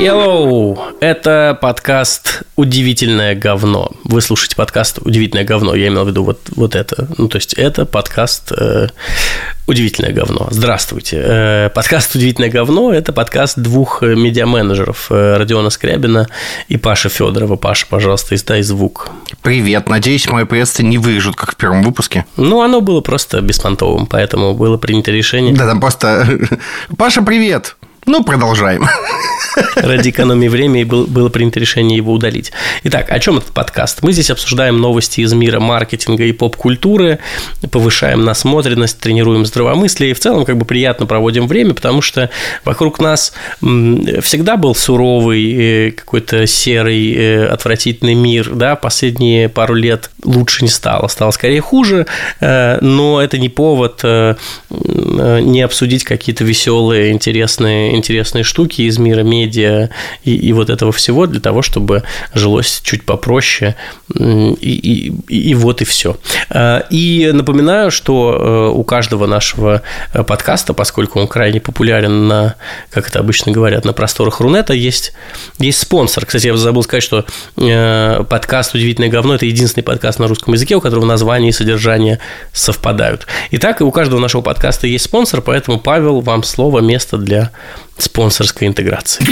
Hello! Это подкаст «Удивительное говно». Вы слушаете подкаст «Удивительное говно». Я имел в виду вот, вот это. Ну, то есть, это подкаст э, «Удивительное говно». Здравствуйте. Э, подкаст «Удивительное говно» – это подкаст двух медиа-менеджеров э, Родиона Скрябина и Паши Федорова. Паша, пожалуйста, издай звук. Привет. Надеюсь, мое приветствие не вырежут, как в первом выпуске. Ну, оно было просто беспонтовым, поэтому было принято решение. Да, там просто... Паша, привет! Ну, продолжаем. Ради экономии времени было принято решение его удалить. Итак, о чем этот подкаст? Мы здесь обсуждаем новости из мира маркетинга и поп-культуры, повышаем насмотренность, тренируем здравомыслие и в целом как бы приятно проводим время, потому что вокруг нас всегда был суровый, э, какой-то серый, э, отвратительный мир, да, последние пару лет лучше не стало, стало скорее хуже, э, но это не повод не обсудить какие-то веселые, интересные, интересные штуки из мира медиа и, и вот этого всего для того, чтобы жилось чуть попроще, и, и, и вот и все. А, и напоминаю, что э, у каждого нашего э, подкаста, поскольку он крайне популярен на, как это обычно говорят, на просторах Рунета, есть, есть спонсор. Кстати, я забыл сказать, что э, подкаст «Удивительное говно» – это единственный подкаст на русском языке, у которого название и содержание совпадают. Итак, у каждого нашего подкаста есть спонсор, поэтому, Павел, вам слово, место для спонсорской интеграции.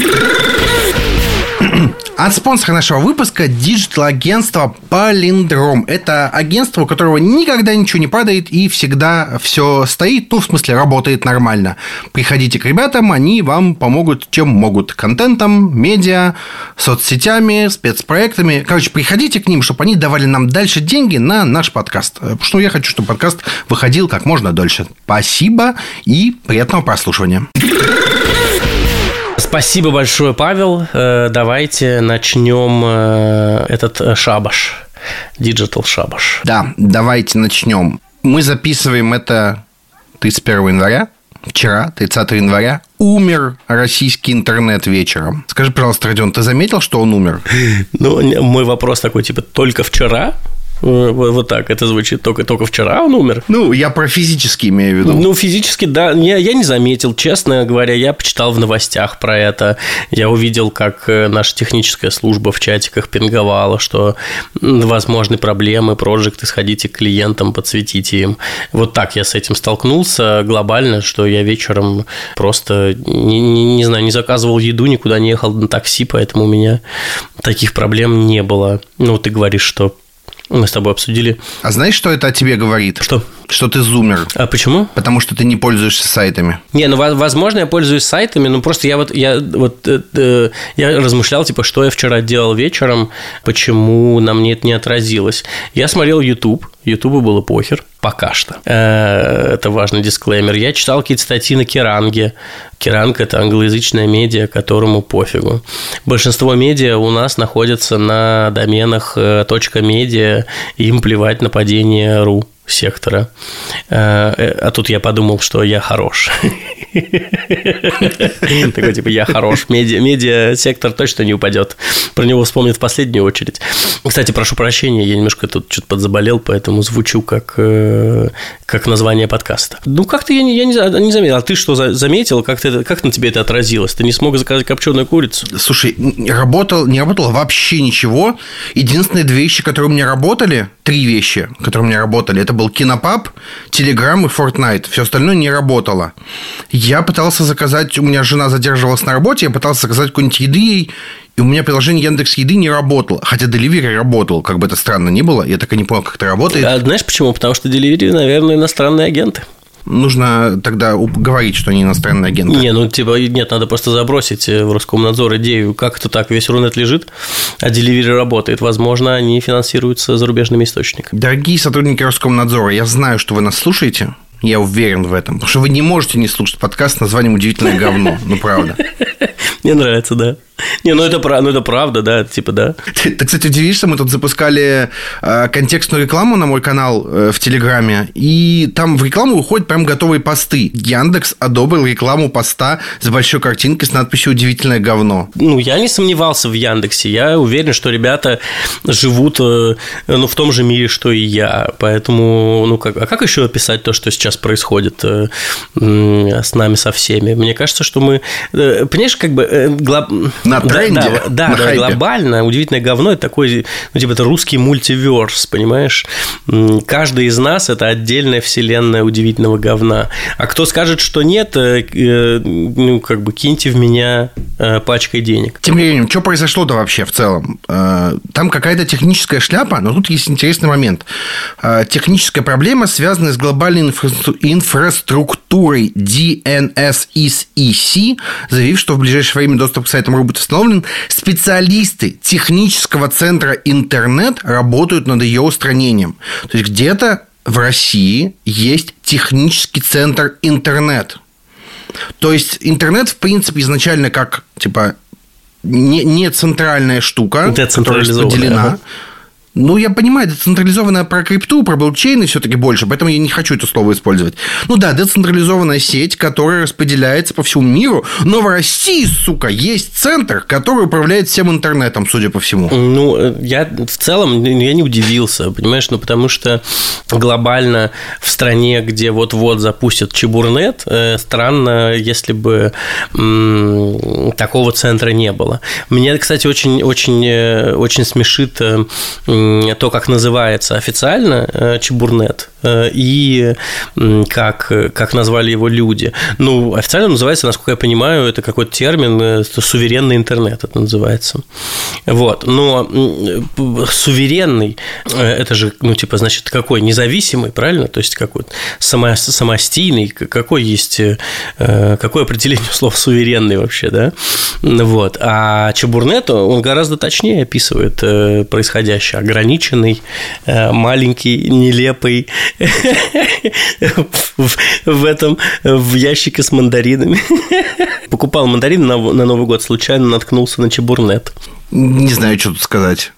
От спонсора нашего выпуска digital-агентство Palindrom. Это агентство, у которого никогда ничего не падает и всегда все стоит, ну, в смысле, работает нормально. Приходите к ребятам, они вам помогут чем могут. Контентом, медиа, соцсетями, спецпроектами. Короче, приходите к ним, чтобы они давали нам дальше деньги на наш подкаст. Потому что я хочу, чтобы подкаст выходил как можно дольше. Спасибо и приятного прослушивания. Спасибо большое, Павел. Э, давайте начнем э, этот шабаш. Digital шабаш. Да, давайте начнем. Мы записываем это 31 января. Вчера, 30 января, умер российский интернет вечером. Скажи, пожалуйста, Родион, ты заметил, что он умер? Ну, мой вопрос такой, типа, только вчера? Э, вот, так это звучит. Только, только вчера он умер. Ну, я про физически имею в виду. Ну, физически, да. Я, я не заметил, честно говоря. Я почитал в новостях про это. Я увидел, как э, наша техническая служба в чатиках пинговала, что возможны проблемы, проекты, сходите к клиентам, подсветите им. Вот так я с этим столкнулся глобально, что я вечером просто, не, не, не знаю, не заказывал еду, никуда не ехал на такси, поэтому у меня таких проблем не было. Ну, ты говоришь, что мы с тобой обсудили. А знаешь, что это о тебе говорит? Что? Что ты зумер. А почему? Потому что ты не пользуешься сайтами. Не, ну возможно, я пользуюсь сайтами, но просто я вот я вот э, э, я размышлял, типа, что я вчера делал вечером, почему на мне это не отразилось. Я смотрел YouTube, Ютубу было похер. Пока что. Э, это важный дисклеймер. Я читал какие-то статьи на Керанге. Керанг – это англоязычная медиа, которому пофигу. Большинство медиа у нас находятся на доменах .медиа, им плевать на падение .ру сектора. Э, э, а тут я подумал, что я хорош. Такой типа я хорош. Медиа, медиа сектор точно не упадет. Про него вспомнят в последнюю очередь. Кстати, прошу прощения, я немножко тут что-то подзаболел, поэтому звучу как, э, как название подкаста. Ну, как-то я, я не заметил. А ты что заметил? Как, ты, как на тебе это отразилось? Ты не смог заказать копченую курицу? Слушай, работал, не работало вообще ничего. Единственные две вещи, которые у меня работали, три вещи, которые у меня работали, это был Кинопаб, Телеграм и Fortnite. Все остальное не работало. Я пытался заказать, у меня жена задерживалась на работе, я пытался заказать какую-нибудь еды ей, и у меня приложение Яндекс Еды не работало. Хотя Delivery работал, как бы это странно ни было. Я так и не понял, как это работает. А знаешь почему? Потому что Delivery, наверное, иностранные агенты нужно тогда говорить, что они иностранные агенты. Не, ну типа нет, надо просто забросить э, в Роскомнадзор идею, как это так, весь Рунет лежит, а Delivery работает. Возможно, они финансируются зарубежными источниками. Дорогие сотрудники Роскомнадзора, я знаю, что вы нас слушаете. Я уверен в этом. Потому что вы не можете не слушать подкаст с названием «Удивительное говно». Ну, правда. Мне нравится, да. Не, ну это, ну это правда, да, типа, да. Ты, ты, кстати, удивишься, мы тут запускали э, контекстную рекламу на мой канал э, в Телеграме, и там в рекламу уходят прям готовые посты. Яндекс одобрил рекламу поста с большой картинкой с надписью «Удивительное говно». Ну, я не сомневался в Яндексе. Я уверен, что ребята живут э, ну, в том же мире, что и я. Поэтому, ну, как, а как еще описать то, что сейчас сейчас происходит э, с нами со всеми. Мне кажется, что мы, э, понимаешь, как бы глоб... на тренде, да, да, на да глобально удивительное говно это такой, ну типа это русский мультиверс, понимаешь? Каждый из нас это отдельная вселенная удивительного говна. А кто скажет, что нет, ну как бы киньте в меня пачкой денег. Тем временем, что произошло-то вообще в целом? Там какая-то техническая шляпа, но тут есть интересный момент. Техническая проблема, связанная с глобальной инфраструктурой DNS-EC, заявив, что в ближайшее время доступ к сайтам будет установлен, специалисты технического центра интернет работают над ее устранением. То есть где-то в России есть технический центр интернет. То есть интернет, в принципе, изначально как типа не, не центральная штука, которая распределена. Ага. Ну, я понимаю, децентрализованная про крипту, про блокчейн и все-таки больше, поэтому я не хочу это слово использовать. Ну да, децентрализованная сеть, которая распределяется по всему миру, но в России, сука, есть центр, который управляет всем интернетом, судя по всему. Ну, я в целом я не удивился, понимаешь, ну потому что глобально в стране, где вот-вот запустят Чебурнет, э, странно, если бы такого центра не было. Меня, кстати, очень, очень, э, очень смешит э, то, как называется официально э, Чебурнет, э, и как, как назвали его люди. Ну, официально называется, насколько я понимаю, это какой-то термин, э, суверенный интернет это называется. Вот. Но суверенный, это же, ну, типа, значит, какой? Независимый, правильно? То есть, какой-то само, самостийный, какой есть, какое определение слов суверенный вообще, да? Вот. А Чебурнет, он гораздо точнее описывает происходящее ограниченный, э, маленький, нелепый в этом, в ящике с мандаринами. Покупал мандарины на Новый год, случайно наткнулся на чебурнет. Не знаю, что тут сказать.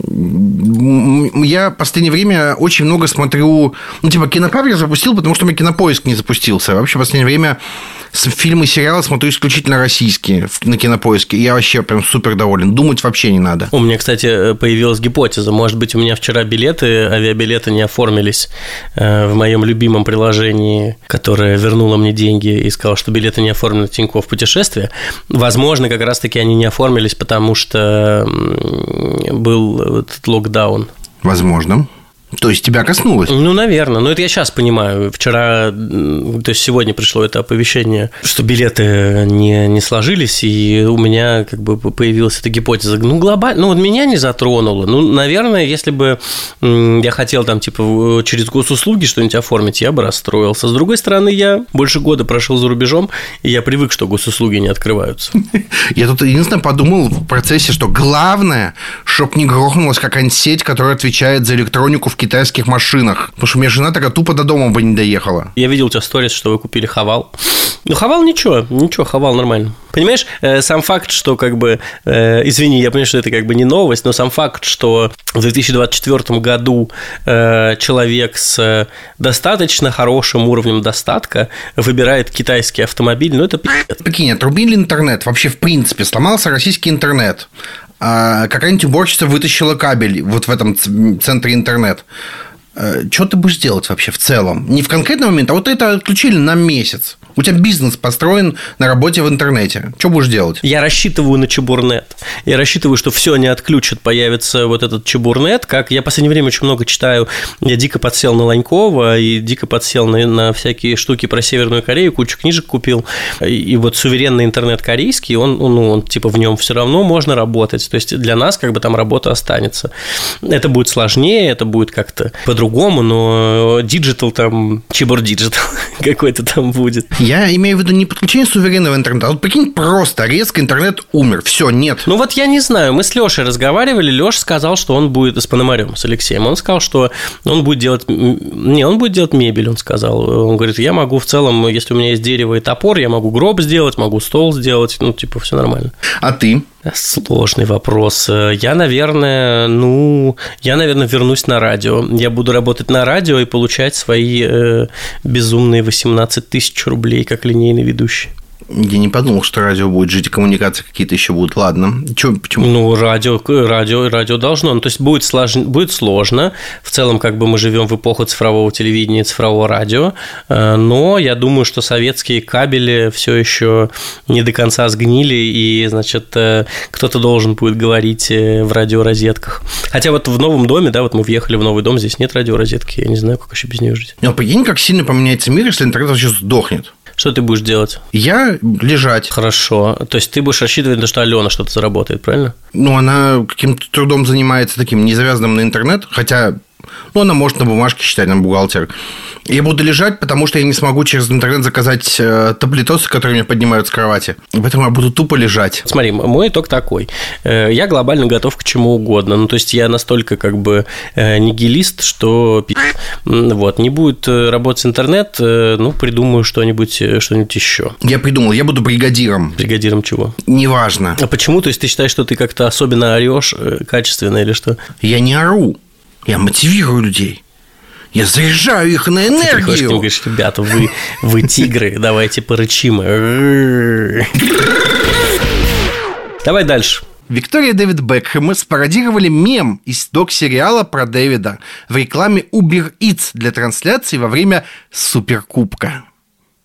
Я в последнее время очень много смотрю... Ну, типа, кинопаб я запустил, потому что у меня кинопоиск не запустился. Вообще, в последнее время фильмы и сериалы смотрю исключительно российские на кинопоиске. Я вообще прям супер доволен. Думать вообще не надо. У меня, кстати, появилась гипотеза. Может быть, у меня вчера билеты, авиабилеты не оформились э, в моем любимом приложении, которое вернуло мне деньги и сказало, что билеты не оформлены в Тинькофф путешествие. Возможно, как раз-таки они не оформились, потому что был этот локдаун. Возможно. То есть тебя коснулось? Ну, наверное. Но это я сейчас понимаю. Вчера, то есть сегодня пришло это оповещение, что билеты не, не сложились, и у меня как бы появилась эта гипотеза. Ну, глобально, ну, вот меня не затронуло. Ну, наверное, если бы я хотел там, типа, через госуслуги что-нибудь оформить, я бы расстроился. С другой стороны, я больше года прошел за рубежом, и я привык, что госуслуги не открываются. Я тут единственное подумал в процессе, что главное, чтобы не грохнулась какая-нибудь сеть, которая отвечает за электронику в китайских машинах. Потому что у меня жена такая тупо до дома бы не доехала. Я видел у тебя сторис, что вы купили Хавал. Ну, Хавал ничего, ничего, Хавал нормально. Понимаешь, э, сам факт, что как бы, э, извини, я понимаю, что это как бы не новость, но сам факт, что в 2024 году э, человек с достаточно хорошим уровнем достатка выбирает китайский автомобиль, ну это пи***. Прикинь, отрубили интернет, вообще в принципе сломался российский интернет а какая-нибудь уборщица вытащила кабель вот в этом центре интернет. Э, что ты будешь делать вообще в целом? Не в конкретный момент, а вот это отключили на месяц. У тебя бизнес построен на работе в интернете. Что будешь делать? Я рассчитываю на чебурнет. Я рассчитываю, что все не отключат, появится вот этот чебурнет. Как я в последнее время очень много читаю. Я дико подсел на Ланькова и дико подсел на, на всякие штуки про Северную Корею, кучу книжек купил. И, и вот суверенный интернет корейский, он, ну, он типа в нем все равно можно работать. То есть для нас как бы там работа останется. Это будет сложнее, это будет как-то по-другому, но digital там, чебур digital какой-то там будет. Я имею в виду не подключение суверенного интернета, а вот прикинь, просто резко интернет умер. Все, нет. Ну вот я не знаю, мы с Лешей разговаривали, Леша сказал, что он будет с Пономарем, с Алексеем. Он сказал, что он будет делать... Не, он будет делать мебель, он сказал. Он говорит, я могу в целом, если у меня есть дерево и топор, я могу гроб сделать, могу стол сделать, ну, типа, все нормально. А ты? Сложный вопрос. Я, наверное, ну, я, наверное, вернусь на радио. Я буду работать на радио и получать свои э, безумные 18 тысяч рублей как линейный ведущий. Я не подумал, что радио будет жить, и коммуникации какие-то еще будут. Ладно. Чё, почему? Ну, радио, радио, радио должно. Ну, то есть будет сложно, будет сложно. В целом, как бы мы живем в эпоху цифрового телевидения, цифрового радио. Э, но я думаю, что советские кабели все еще не до конца сгнили, и, значит, э, кто-то должен будет говорить э, в радиорозетках. Хотя вот в новом доме, да, вот мы въехали в новый дом, здесь нет радиорозетки. Я не знаю, как еще без нее жить. Ну, прикинь, как сильно поменяется мир, если интернет вообще сдохнет. Что ты будешь делать? Я лежать. Хорошо. То есть ты будешь рассчитывать на то, что Алена что-то заработает, правильно? Ну, она каким-то трудом занимается таким, не завязанным на интернет, хотя ну, она может на бумажке считать, на бухгалтер. Я буду лежать, потому что я не смогу через интернет заказать э, таблетосы, которые меня поднимают с кровати. Поэтому я буду тупо лежать. Смотри, мой итог такой. Э, я глобально готов к чему угодно. Ну, то есть, я настолько как бы э, нигилист, что вот, не будет работать интернет, ну, придумаю что-нибудь что еще. Я придумал, я буду бригадиром. Бригадиром чего? Неважно. А почему? То есть, ты считаешь, что ты как-то особенно орешь качественно или что? Я не ору. Я мотивирую людей. Я заряжаю их на энергию. Ты говоришь, ребята, вы, вы тигры, давайте порычим. Давай дальше. Виктория и Дэвид Бекхэм спародировали мем из док-сериала про Дэвида в рекламе Uber Eats для трансляции во время Суперкубка.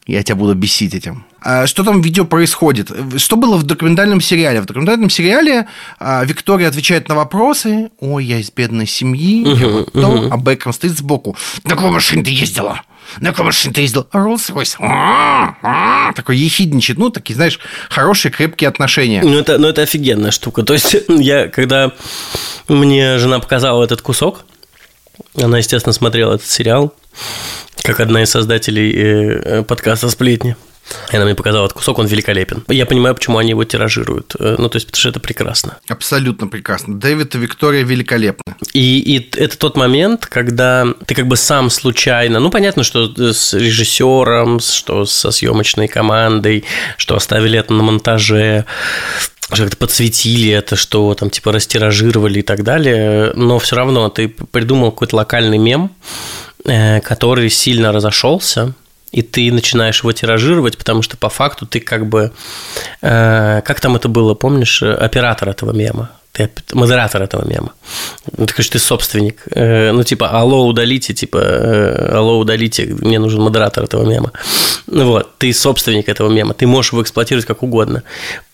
Я тебя буду бесить этим. А что там в видео происходит? Что было в документальном сериале? В документальном сериале а, Виктория отвечает на вопросы. Ой, я из бедной семьи. Uh-huh, вот uh-huh. А Бекхэм стоит сбоку. На какой машине ты ездила? На какой машине ты ездил? Роллс-Ройс. Такой ехидничает. Ну, такие, знаешь, хорошие, крепкие отношения. Ну это, ну, это офигенная штука. То есть, я, когда мне жена показала этот кусок, она, естественно, смотрела этот сериал, как одна из создателей э, подкаста «Сплетни». И она мне показала этот кусок, он великолепен. Я понимаю, почему они его тиражируют. Э, ну, то есть, потому что это прекрасно. Абсолютно прекрасно. Дэвид и Виктория великолепны. И, и это тот момент, когда ты как бы сам случайно, ну, понятно, что с режиссером, что со съемочной командой, что оставили это на монтаже, как-то подсветили это, что там типа растиражировали и так далее, но все равно ты придумал какой-то локальный мем, э, который сильно разошелся, и ты начинаешь его тиражировать, потому что по факту ты как бы... Э, как там это было, помнишь? Оператор этого мема. Ты модератор этого мема. Ну, ты говоришь, ты собственник. Э, ну, типа, алло, удалите, типа, э, алло, удалите, мне нужен модератор этого мема. Ну, вот, ты собственник этого мема, ты можешь его эксплуатировать как угодно.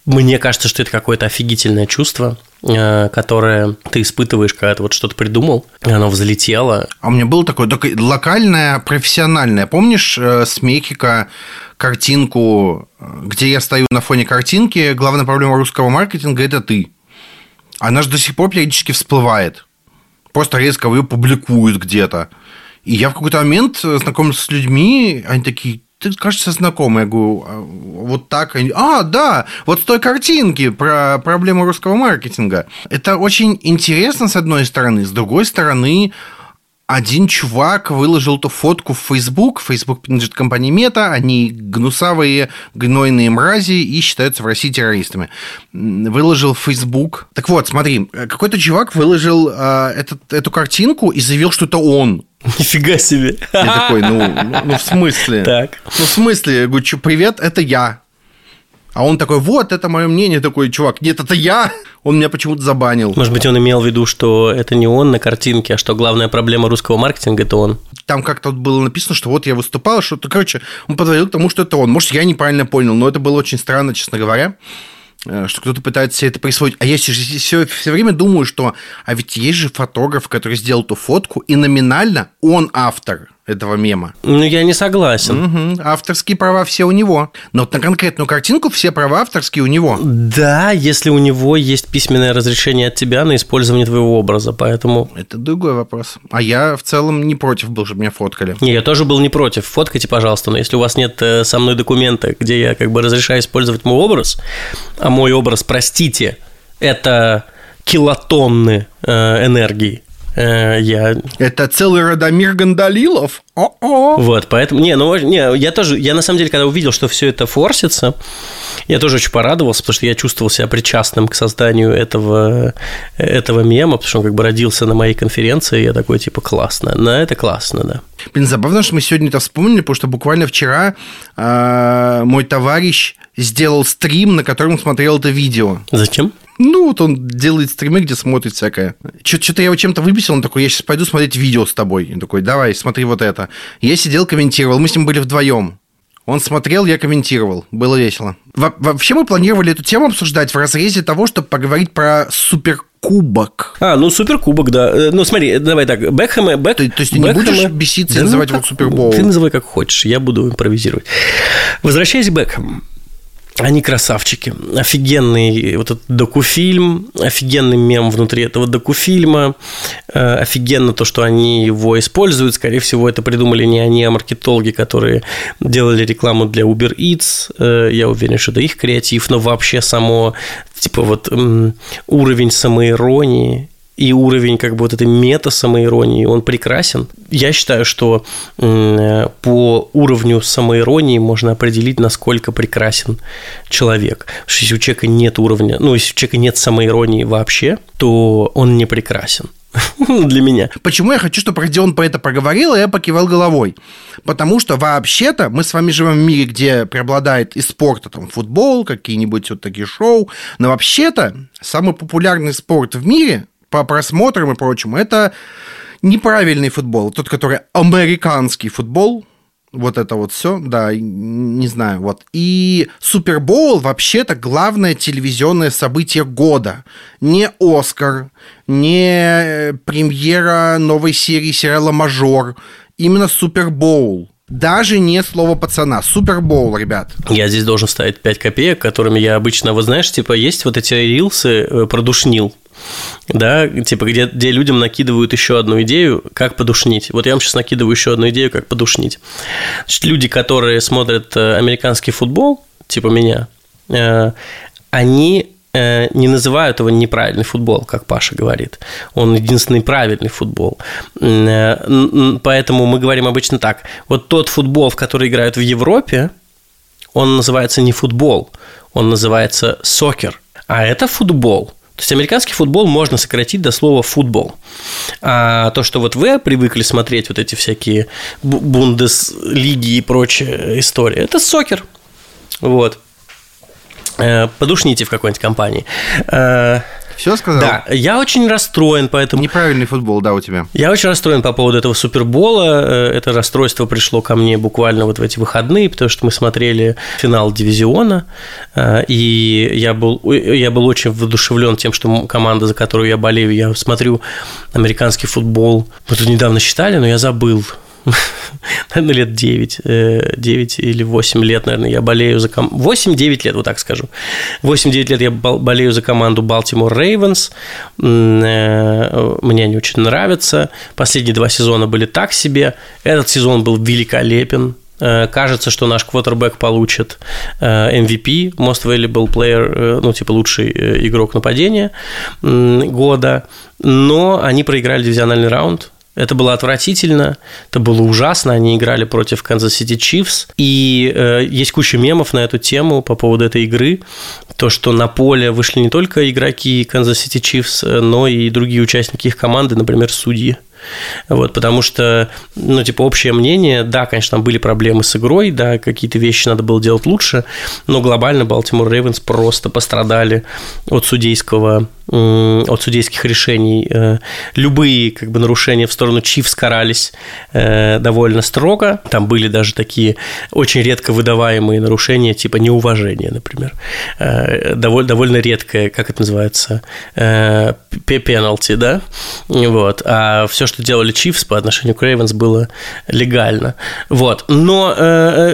Мне кажется, что это какое-то офигительное чувство, э, которое ты испытываешь, когда ты вот что-то придумал, и оно взлетело. А у меня было такое только локальное, профессиональное. Помнишь э, с Мехико картинку, где я стою на фоне картинки, главная проблема русского маркетинга – это ты. Она же до сих пор периодически всплывает. Просто резко ее публикуют где-то. И я в какой-то момент э, знакомился с людьми, они такие, ты кажется знакомый. Я говорю, «А, вот так. А, да, вот с той картинки про проблему русского маркетинга. Это очень интересно, с одной стороны. С другой стороны, один чувак выложил эту фотку в Facebook. Facebook принадлежит компании Мета. Они гнусавые, гнойные мрази и считаются в России террористами. Выложил в Facebook. Так вот, смотри, какой-то чувак выложил э, этот, эту картинку и заявил, что это он. Нифига себе. Я такой, ну, ну, ну в смысле? Так. Ну, в смысле? Я говорю, привет, это я. А он такой, вот, это мое мнение. Такой, чувак, нет, это я. Он меня почему-то забанил. Может быть, он имел в виду, что это не он на картинке, а что главная проблема русского маркетинга – это он. Там как-то было написано, что вот я выступал, что-то, короче, он подводил к тому, что это он. Может, я неправильно понял, но это было очень странно, честно говоря э, что кто-то пытается это присвоить. А я все, все время думаю, что а ведь есть же фотограф, который сделал эту фотку, и номинально он автор этого мема. Ну, я не согласен. Угу. Авторские права все у него. Но вот на конкретную картинку все права авторские у него. Да, если у него есть письменное разрешение от тебя на использование твоего образа, поэтому... Это другой вопрос. А я в целом не против был, чтобы меня фоткали. Не, я тоже был не против. Фоткайте, пожалуйста, но если у вас нет э, со мной документа, где я как бы разрешаю использовать мой образ, а мой образ, простите, это килотонны э, энергии, я... Это целый Радомир Гандалилов? О-о. Вот, поэтому... Не, ну, не, я тоже... Я, на самом деле, когда увидел, что все это форсится, я тоже очень порадовался, потому что я чувствовал себя причастным к созданию этого, этого мема, потому что он как бы родился на моей конференции, я такой, типа, классно. На это классно, да. Блин, забавно, что мы сегодня это вспомнили, потому что буквально вчера э, мой товарищ сделал стрим, на котором смотрел это видео. Зачем? Ну, вот он делает стримы, где смотрит всякое. Что-то я его чем-то выписал, он такой, я сейчас пойду смотреть видео с тобой. Он такой, давай, смотри вот это. Я сидел, комментировал, мы с ним были вдвоем. Он смотрел, я комментировал. Было весело. Во вообще мы планировали эту тему обсуждать в разрезе того, чтобы поговорить про супер кубок. А, ну суперкубок, да. Э, ну смотри, давай так, Бекхэма... Бек... То, то есть ты Бекхэма... не будешь беситься да и называть ну, его Супербол? Ты называй как хочешь, я буду импровизировать. Возвращаясь к Бекхэму. Они красавчики. Офигенный вот этот докуфильм, офигенный мем внутри этого докуфильма. Э, офигенно то, что они его используют. Скорее всего, это придумали не они, а маркетологи, которые делали рекламу для Uber Eats. Э, я уверен, что это их креатив, но вообще само типа вот уровень самоиронии и уровень как бы вот этой мета-самоиронии, он прекрасен. Я считаю, что по уровню самоиронии можно определить, насколько прекрасен человек. Потому что если у человека нет уровня, ну, если у человека нет самоиронии вообще, то он не прекрасен для меня. Почему я хочу, чтобы Родион по это проговорил, и я покивал головой? Потому что вообще-то мы с вами живем в мире, где преобладает спорт, там, футбол, какие-нибудь вот такие шоу, но вообще-то самый популярный спорт в мире по просмотрам и прочему, это неправильный футбол, тот, который американский футбол, вот это вот все, да, не знаю, вот. И Супербоул вообще-то главное телевизионное событие года. Не Оскар, не премьера новой серии сериала «Мажор», именно Супербоул. Даже не слово пацана, Супербоул, ребят. Я здесь должен ставить 5 копеек, которыми я обычно, вы знаешь, типа, есть вот эти рилсы э, про душнил да, типа где, где людям накидывают еще одну идею, как подушнить. Вот я вам сейчас накидываю еще одну идею, как подушнить. Значит, люди, которые смотрят э, американский футбол, типа меня, э, они э, не называют его неправильный футбол, как Паша говорит. Он единственный правильный футбол. Поэтому мы говорим обычно так. Вот тот футбол, в который играют в Европе, он называется не футбол, он называется сокер. А это футбол – то есть американский футбол можно сократить до слова футбол. А то, что вот вы привыкли смотреть вот эти всякие бундеслиги и прочая история, это сокер. Вот. Э, подушните в какой-нибудь компании. Все сказал? Да, я очень расстроен, поэтому... Неправильный футбол, да, у тебя. Я очень расстроен по поводу этого Супербола. Э, это расстройство пришло ко мне буквально вот в эти выходные, потому что мы смотрели финал дивизиона, э, и я был, я был очень воодушевлен тем, что команда, за которую я болею, я смотрю американский футбол. Мы тут недавно считали, но я забыл наверное, лет 9, 9 э, или 8 лет, наверное, я болею за команду. 8-9 лет, вот так скажу. 8-9 лет я болею за команду Baltimore Ravens. Э, мне они очень нравятся. Последние два сезона были так себе. Этот сезон был великолепен. Э, кажется, что наш квотербек получит MVP, Most Valuable Player, ну, типа лучший игрок нападения года, но они проиграли дивизиональный раунд, это было отвратительно, это было ужасно. Они играли против Kansas City Chiefs. И э, есть куча мемов на эту тему по поводу этой игры. То, что на поле вышли не только игроки Kansas City Chiefs, э, но и другие участники их команды, например, судьи. Вот, потому что, ну, типа, общее мнение, да, конечно, там были проблемы с игрой, да, какие-то вещи надо было делать лучше, но глобально Балтимор Рейвенс просто пострадали от судейского от судейских решений. Э, любые как бы, нарушения в сторону Чифс карались э, довольно строго. Там были даже такие очень редко выдаваемые нарушения, типа неуважения, например. Э, довольно, довольно редкое, как это называется, пеналти, да? Вот. А все, что делали Чифс по отношению к Рейвенс, было легально. Вот. Но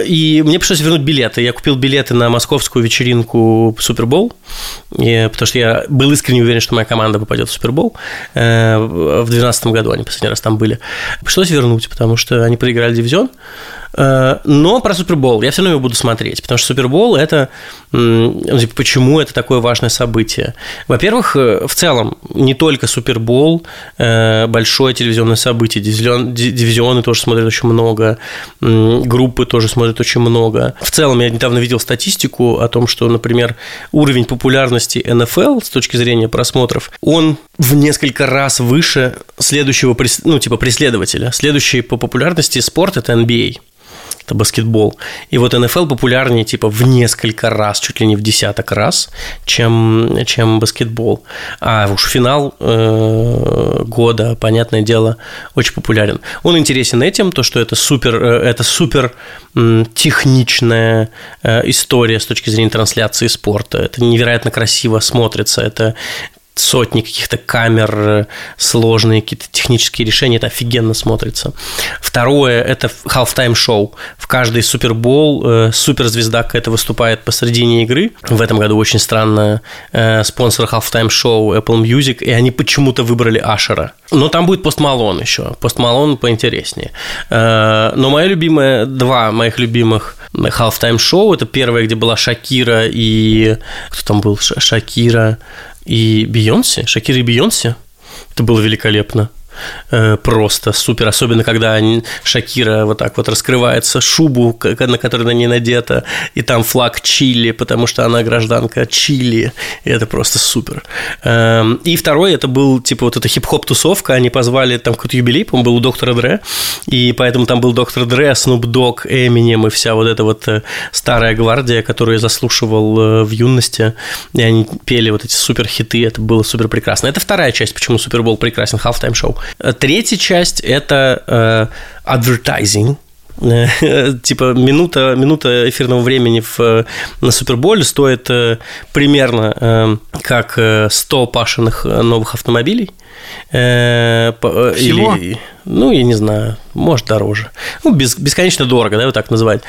и мне пришлось вернуть билеты. Я купил билеты на московскую вечеринку Супербол, потому что я был искренне уверен, что моя команда попадет в Супербол. В 2012 году они последний раз там были. Пришлось вернуть, потому что они проиграли дивизион. Э, но про Супербол я все равно его буду смотреть, потому что Супербол – это… Ну, типа, почему это такое важное событие? Во-первых, э, в целом, не только Супербол э, – большое телевизионное событие, дивизионы тоже смотрят очень много, группы тоже смотрят очень много. В целом, я недавно видел статистику о том, что, например, уровень популярности НФЛ с точки зрения просмотров, он в несколько раз выше следующего, ну, типа, преследователя. Следующий по популярности спорт – это NBA это баскетбол. И вот НФЛ популярнее типа в несколько раз, чуть ли не в десяток раз, чем, чем баскетбол. А уж финал э, года, понятное дело, очень популярен. Он интересен этим, то, что это супер, э, это супер техничная э, история с точки зрения трансляции спорта. Это невероятно красиво смотрится, это сотни каких-то камер, э, сложные какие-то технические решения, это офигенно смотрится. Второе – это halftime шоу. В каждый Супербол э, суперзвезда какая-то выступает посредине игры. В этом году очень странно э, спонсор halftime шоу Apple Music, и они почему-то выбрали Ашера. Но там будет Пост Малон еще. Пост Малон поинтереснее. Но моя любимая, два моих любимых halftime шоу, это первое, где была Шакира и... Кто там был? Шакира, и Бейонсе, Шакира и Бейонсе. Это было великолепно. Э, просто супер, особенно когда Шакира вот так вот раскрывается, шубу, на которой на ней надета, и там флаг Чили, потому что она гражданка Чили, и это просто супер. Эм, и второй, это был, типа, вот эта хип-хоп-тусовка, они позвали, там какой-то юбилей, по-моему, был у доктора Дре, и поэтому там был доктор Дре, Снуп Дог, Эминем и вся вот эта вот э, старая гвардия, которую я заслушивал э, в юности, и они пели вот эти супер хиты, это было супер прекрасно. Это вторая часть, почему Супербол прекрасен, halftime шоу. Третья часть – это э, advertising, типа минута, минута эфирного времени в, на Суперболе стоит э, примерно э, как 100 пашенных новых автомобилей. Всего? Или, ну, я не знаю, может, дороже. Ну, без, бесконечно дорого, да, вот так называть.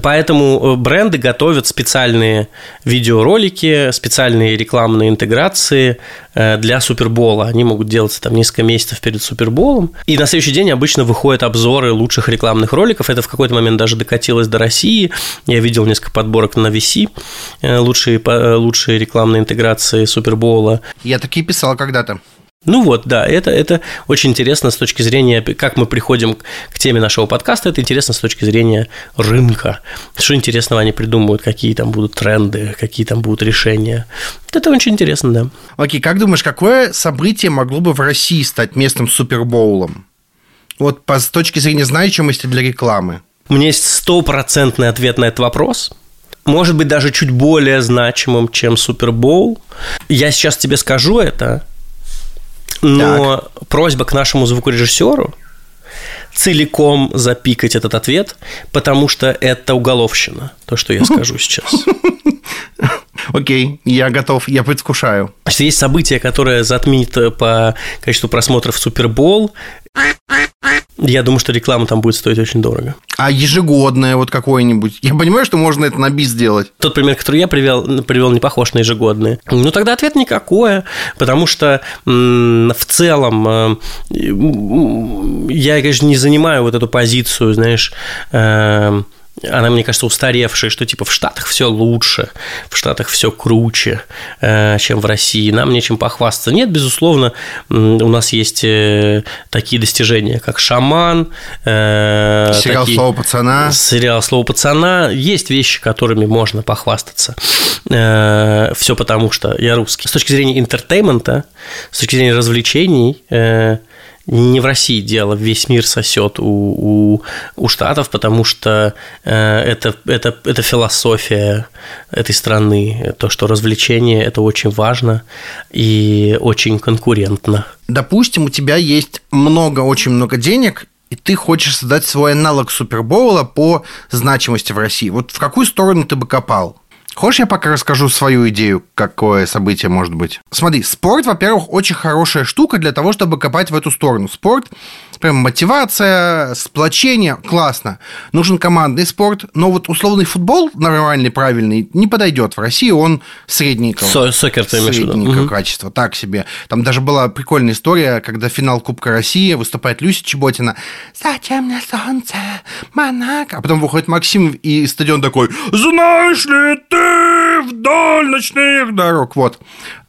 Поэтому э, бренды готовят специальные видеоролики, специальные рекламные интеграции э, для Супербола. Они могут делаться там несколько месяцев перед Суперболом. И на следующий день обычно выходят обзоры лучших рекламных роликов. Это в какой-то момент даже докатилось до России. Я видел несколько подборок на VC, э, лучшие, лучшие рекламные интеграции Супербола. Я такие писал когда-то. Ну вот, да, это, это очень интересно с точки зрения, как мы приходим к теме нашего подкаста, это интересно с точки зрения рынка. Что интересного они придумывают, какие там будут тренды, какие там будут решения. Это очень интересно, да. Окей, как думаешь, какое событие могло бы в России стать местным супербоулом? Вот по, с точки зрения значимости для рекламы. У меня есть стопроцентный ответ на этот вопрос – может быть, даже чуть более значимым, чем Супербоул. Я сейчас тебе скажу это, но так. просьба к нашему звукорежиссеру целиком запикать этот ответ, потому что это уголовщина, то, что я скажу сейчас. Окей, я готов, я предвкушаю. Значит, есть событие, которое затмит э, по количеству просмотров Супербол. Я думаю, что реклама там будет стоить очень дорого. А ежегодное вот какое-нибудь? Я понимаю, что можно это на бис сделать. Тот пример, который я привел, привел не похож на ежегодные. Ну, тогда ответ никакое, потому что в целом э, я, конечно, не занимаю вот эту позицию, знаешь, э, она, мне кажется, устаревшая, что типа в Штатах все лучше, в Штатах все круче, э, чем в России, нам нечем похвастаться. Нет, безусловно, у нас есть э, такие достижения, как «Шаман», э, сериал такие, «Слово пацана». Сериал «Слово пацана». Есть вещи, которыми можно похвастаться. Все потому, что я русский. С точки зрения entertainment а, с точки зрения развлечений – не в России дело, весь мир сосет у, у, у Штатов, потому что э, это, это, это философия этой страны, то, что развлечение – это очень важно и очень конкурентно. Допустим, у тебя есть много, очень много денег, и ты хочешь создать свой аналог Супербоула по значимости в России. Вот в какую сторону ты бы копал? Хочешь, я пока расскажу свою идею, какое событие может быть? Смотри, спорт, во-первых, очень хорошая штука для того, чтобы копать в эту сторону. Спорт, прям мотивация, сплочение, классно. Нужен командный спорт, но вот условный футбол нормальный, правильный, не подойдет. В России он средненького. Со сокер ты? Средненького качества, так себе. Там даже была прикольная история, когда финал Кубка России выступает Люся Чеботина. «Зачем мне солнце, Монако?» А потом выходит Максим, и стадион такой «Знаешь ли ты, вдоль ночных дорог. Вот.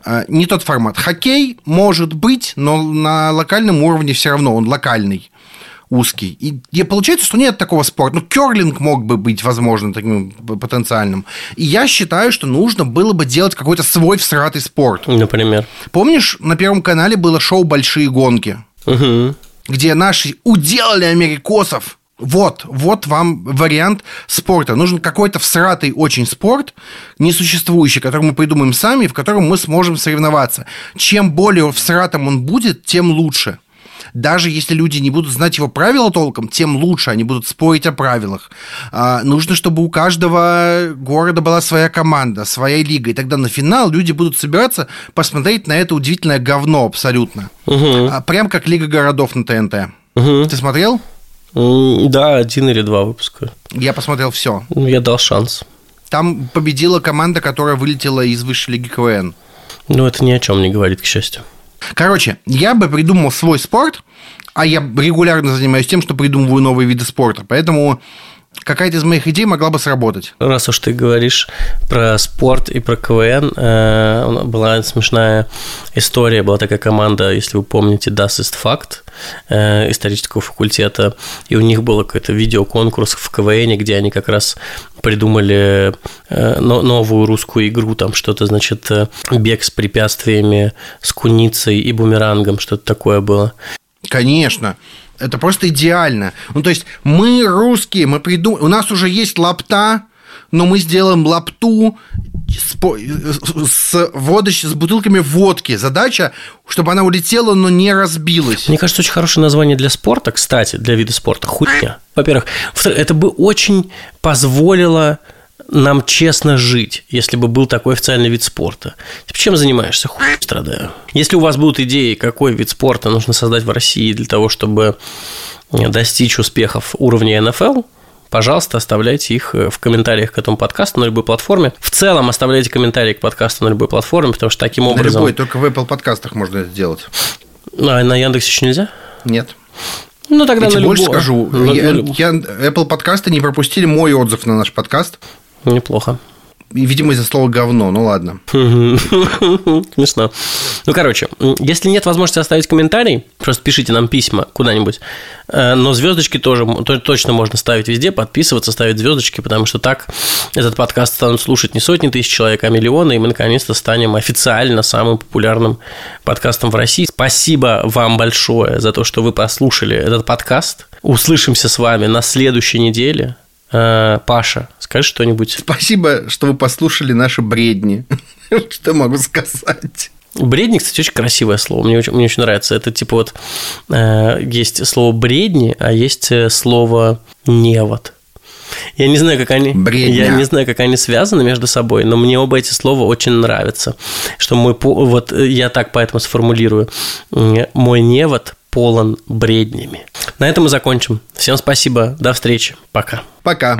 А, не тот формат. Хоккей может быть, но на локальном уровне все равно он локальный узкий. И, и получается, что нет такого спорта. Ну, керлинг мог бы быть, возможно, таким потенциальным. И я считаю, что нужно было бы делать какой-то свой всратый спорт. Например? Помнишь, на Первом канале было шоу «Большие гонки», угу. где наши уделали америкосов вот, вот вам вариант спорта. Нужен какой-то всратый очень спорт, несуществующий, который мы придумаем сами, в котором мы сможем соревноваться. Чем более всратым он будет, тем лучше. Даже если люди не будут знать его правила толком, тем лучше они будут спорить о правилах. А, нужно, чтобы у каждого города была своя команда, своя лига. И тогда на финал люди будут собираться посмотреть на это удивительное говно абсолютно. Угу. А, прям как Лига городов на ТНТ. Угу. Ты смотрел? Да, один или два выпуска. Я посмотрел все. Ну, я дал шанс. Там победила команда, которая вылетела из высшей лиги КВН. Ну, это ни о чем не говорит, к счастью. Короче, я бы придумал свой спорт, а я регулярно занимаюсь тем, что придумываю новые виды спорта. Поэтому какая-то из моих идей могла бы сработать. Раз уж ты говоришь про спорт и про КВН, э, была смешная история, была такая команда, если вы помните, Das ist Факт э, исторического факультета, и у них был какой-то видеоконкурс в КВН, где они как раз придумали э, новую русскую игру, там что-то, значит, бег с препятствиями, с куницей и бумерангом, что-то такое было. Конечно. Это просто идеально. Ну, то есть мы русские, мы придум... у нас уже есть лапта, но мы сделаем лапту с, с, водоч... с бутылками водки. Задача, чтобы она улетела, но не разбилась. Мне кажется, очень хорошее название для спорта, кстати, для вида спорта. Хуйня. Во-первых. Это бы очень позволило нам честно жить, если бы был такой официальный вид спорта. Типа, чем занимаешься? Хуй страдаю. Если у вас будут идеи, какой вид спорта нужно создать в России для того, чтобы достичь успехов уровня НФЛ, пожалуйста, оставляйте их э, в комментариях к этому подкасту на любой платформе. В целом оставляйте комментарии к подкасту на любой платформе, потому что таким образом... На любой, только в Apple подкастах можно это сделать. А на Яндексе еще нельзя? Нет. Ну, тогда я на тебе любой. больше скажу. На, я, на... я, Apple подкасты не пропустили мой отзыв на наш подкаст. Неплохо. И, видимо, из-за слова говно, ну ладно. Смешно. Ну, короче, если нет возможности оставить комментарий, просто пишите нам письма куда-нибудь. Э, но звездочки тоже точно можно ставить везде, подписываться, ставить звездочки, потому что так этот подкаст станут слушать не сотни тысяч человек, а миллионы, и мы наконец-то станем официально самым популярным подкастом в России. Спасибо вам большое за то, что вы послушали этот подкаст. Услышимся с вами на следующей неделе. Э, Паша, скажи что-нибудь. Спасибо, что вы послушали наши бредни. Что могу сказать? Бредни, кстати, очень красивое слово. Мне очень, мне очень нравится. Это типа вот э, есть слово бредни, а есть э, слово невод. Я не знаю, как они, Бредня. я не знаю, как они связаны между собой, но мне оба эти слова очень нравятся. Что мой вот я так поэтому сформулирую: мой невод полон бреднями. На этом мы закончим. Всем спасибо. До встречи. Пока. Пока.